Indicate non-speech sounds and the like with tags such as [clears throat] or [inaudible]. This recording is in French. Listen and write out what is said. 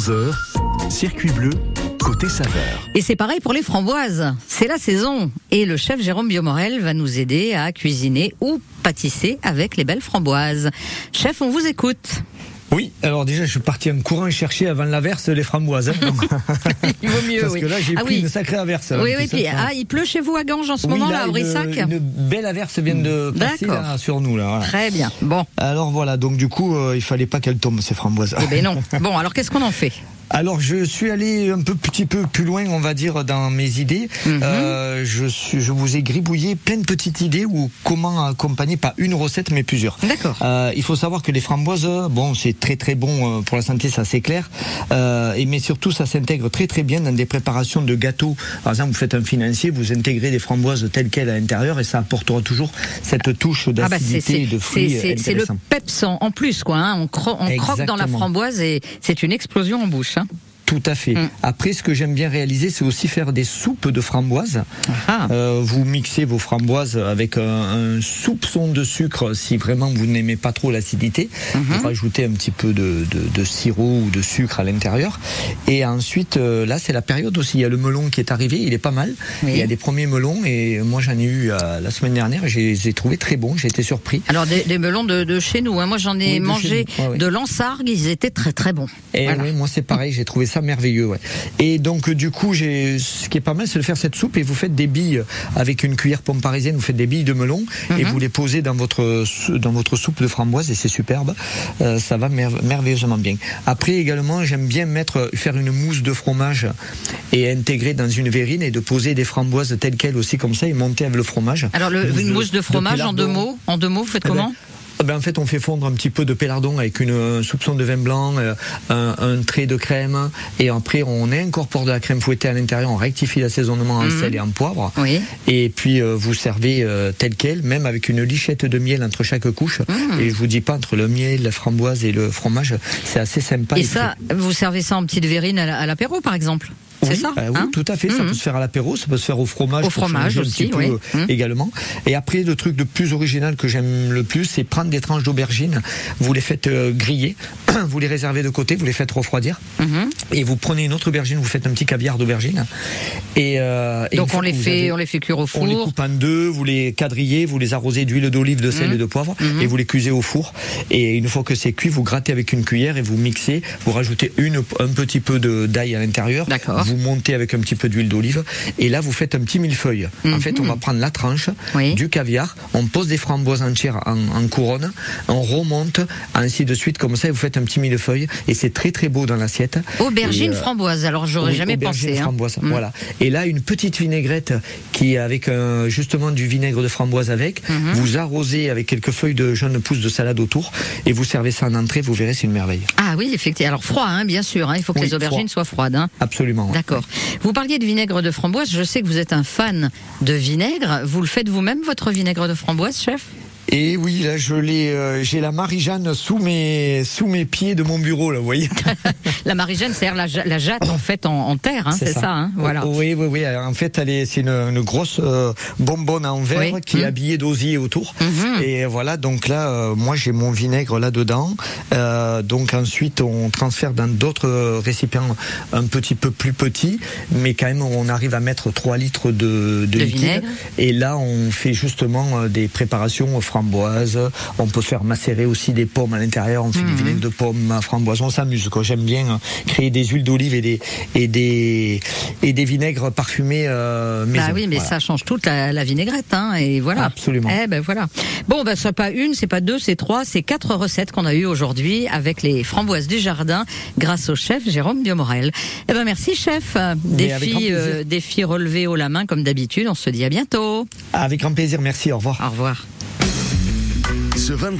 11h, circuit bleu, côté saveur. Et c'est pareil pour les framboises. C'est la saison. Et le chef Jérôme Biomorel va nous aider à cuisiner ou pâtisser avec les belles framboises. Chef, on vous écoute. Oui, alors déjà, je suis parti en courant chercher avant l'averse les framboises. hein, donc- [laughs] [laughs] Il vaut mieux, Parce oui. que là, j'ai Ah pris oui. une sacrée averse. là, Oui, oui, puis, ah, il pleut chez vous à Ganges en ce Oui, moment, là, à une, Brissac une belle averse vient de passer D'accord. là, sur nous. Là, voilà. Très bien. Bon. Alors voilà, donc du coup, euh, il fallait pas qu'elles tombent, ces framboises. Eh ben non. [laughs] Bon, alors qu'est-ce qu'on en fait? Alors je suis allé un peu petit peu plus loin, on va dire, dans mes idées. Mhm. Euh, je, suis, je vous ai gribouillé plein de petites idées ou comment accompagner pas une recette mais plusieurs. D'accord. Euh, il faut savoir que les framboises, bon, c'est très très bon euh, pour la santé, ça c'est clair. Euh, et mais surtout, ça s'intègre très très bien dans des préparations de gâteaux. Par exemple, vous faites un financier, vous intégrez des framboises telles quelles à l'intérieur et ça apportera toujours cette touche Ah bah d'acidité c'est et de fruits c'est- le peps en, en plus quoi. hein. On, cro- on croque dans la framboise et c'est une explosion en bouche. hein. ça Tout à fait. Mm. Après, ce que j'aime bien réaliser, c'est aussi faire des soupes de framboises. Ah. Euh, vous mixez vos framboises avec un, un soupçon de sucre si vraiment vous n'aimez pas trop l'acidité. Vous rajoutez un petit peu de, de, de sirop ou de sucre à l'intérieur. Et ensuite, euh, là, c'est la période aussi. Il y a le melon qui est arrivé, il est pas mal. Oui. Il y a des premiers melons et moi j'en ai eu euh, la semaine dernière. Je les ai trouvés très bons. J'ai été surpris. Alors des, des melons de, de chez nous. hein. Moi j'en ai Oui, de mangé nous. Ouais, ouais. de l'ansargue. Ils étaient très très bons. Et Voilà. oui, moi c'est pareil, j'ai trouvé ça merveilleux. Ouais. Et donc euh, du coup, j'ai ce qui est pas mal, c'est de faire cette soupe et vous faites des billes avec une cuillère pomme parisienne, vous faites des billes de melon et Mhm. vous les posez dans votre dans votre soupe de framboise et c'est superbe. Euh, ça va merve- merveilleusement bien. Après également, j'aime bien mettre faire une mousse de fromage et intégrer dans une verrine et de poser des framboises telles quelles aussi comme ça et monter avec le fromage. Alors le, une mousse de fromage en deux mots. En deux mots, vous faites Eh ben, comment? eh ben, en fait, on fait fondre un petit peu de pélardon avec une, un soupçon de vin blanc, euh, un, un trait de crème, et après on incorpore de la crème fouettée à l'intérieur, on rectifie l'assaisonnement en Mhm. sel et en poivre, Oui. et puis euh, vous servez euh, tel quel, même avec une lichette de miel entre chaque couche. Mhm. Et je vous dis pas entre le miel, la framboise et le fromage, c'est assez sympa. Et et ça, vous servez ça en petite verrine à la- à l'apéro, par exemple? Oui, ça bah oui, hein tout à fait. Ça Mhm. peut se faire à l'apéro, ça peut se faire au fromage. Au fromage aussi, petit peu, oui. euh, Mhm. également. Et après, le truc le plus original que j'aime le plus, c'est prendre des tranches d'aubergine. Vous les faites euh, griller, [clears throat] vous les réservez de côté, vous les faites refroidir, Mhm. et vous prenez une autre aubergine, vous faites un petit caviar d'aubergine. Et, euh, et Donc on les fait, avez- on les fait cuire au on les four. coupe en deux, vous les quadrillez, vous les arrosez d'huile d'olive, de sel Mhm. et de poivre, Mhm. et vous les cuisez au four. Et une fois que c'est cuit, vous grattez avec une cuillère et vous mixez. Vous rajoutez une, un petit peu d'ail à l'intérieur. Vous montez avec un petit peu d'huile d'olive. Et là, vous faites un petit millefeuille. En fait, on va prendre la tranche, Oui. du caviar, on pose des framboises entières en, en couronne, on remonte, ainsi de suite, comme ça, et vous faites un petit millefeuille. Et c'est très très beau dans l'assiette. Aubergine Et, euh, framboise. Alors j'aurais oui, jamais aubergine pensé. hein. framboise, Mm. voilà. Et là, une petite vinaigrette qui avec euh, justement du vinaigre de framboise avec. Mhm. Vous arrosez avec quelques feuilles de jeunes pousses de salade autour et vous servez ça en entrée. Vous verrez, c'est une merveille. Ah oui, effectivement. Alors froid, hein, bien sûr. hein. Il faut que Oui, les aubergines soient froid. froides. Absolument. ouais. D'accord. Vous parliez de vinaigre de framboise. Je sais que vous êtes un fan de vinaigre. Vous le faites vous-même, votre vinaigre de framboise, chef? Et oui, là, je l'ai, euh, j'ai la Marie-Jeanne sous mes sous mes pieds de mon bureau, là, vous voyez. [laughs] La marigène, c'est-à-dire la, la jatte en fait en, en terre, hein, c'est ça. hein, voilà. Oui, oui, oui. Alors, En fait, elle est, c'est une, une grosse euh, bonbonne en verre Oui. qui est Mhm. habillée d'osier autour. Mhm. Et voilà, donc là, euh, moi, j'ai mon vinaigre là-dedans. Donc ensuite, on transfère dans d'autres récipients un petit peu plus petits, mais quand même, on arrive à mettre 3 litres de, de De liquide. vinaigre. Et là, on fait justement des préparations aux framboises. On peut faire macérer aussi des pommes à l'intérieur. On fait Mhm. du vinaigre de pommes à framboise. On s'amuse. quoi. J'aime bien euh, créer des huiles d'olive et des et des et des vinaigres parfumés euh, maison. Bah oui, mais Voilà. ça change toute la, la vinaigrette, hein, et voilà. Absolument. Eh ben voilà. Bon, ben c'est pas une, c'est pas deux, c'est trois, c'est quatre recettes qu'on a eues aujourd'hui avec les framboises du jardin, grâce au chef Jérôme Biomorel. Eh ben merci chef. Défi, euh, défi relevé haut la main comme d'habitude. On se dit à bientôt. Avec grand plaisir. Merci. Au revoir. Au revoir. Ce 23